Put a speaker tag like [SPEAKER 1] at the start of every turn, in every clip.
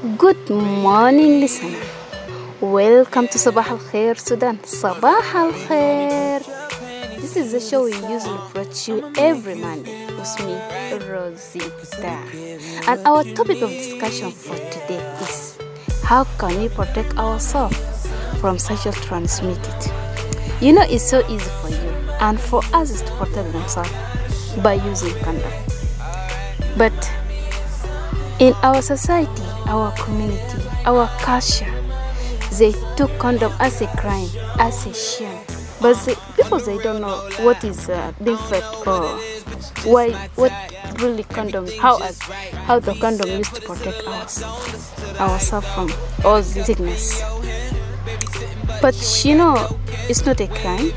[SPEAKER 1] Good morning, listener. Welcome to Sabah Al Khair Sudan. Sabah Al Khair. This is the show we usually brought you every Monday with me, Rosita. And our topic of discussion for today is how can we protect ourselves from sexual transmitted? You know, it's so easy for you and for others to protect themselves by using condom. But in our society, our community, our culture, they took condom as a crime, as a shame. But they, because they don't know what is uh, benefit or why, what really condom, how how the condom used to protect us, ourselves from all sickness. But you know, it's not a crime.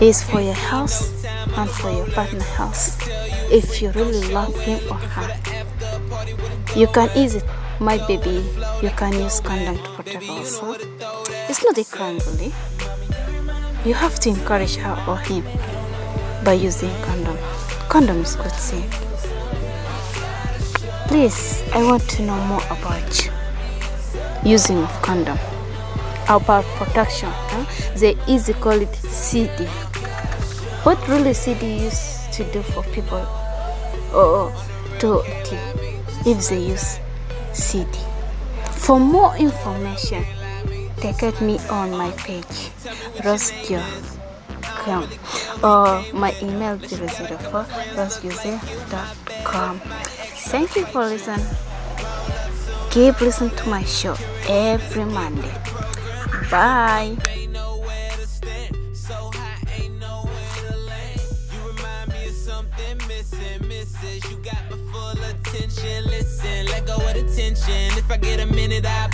[SPEAKER 1] It's for your house and for your partner house. If you really love him or her, you can use it. My baby, you can use condom to protect yourself. It's not a crime, really. You have to encourage her or him by using condom. Condom is good thing. Please, I want to know more about using of condom. About protection. Huh? They easy call it CD. What really CD used to do for people or to if they use CD? For more information, take at me on my page, rosgio.com or my email 004 rosgio.com. Thank you for listening. Keep listening to my show every Monday. Bye.
[SPEAKER 2] missing. You got If I get a minute, I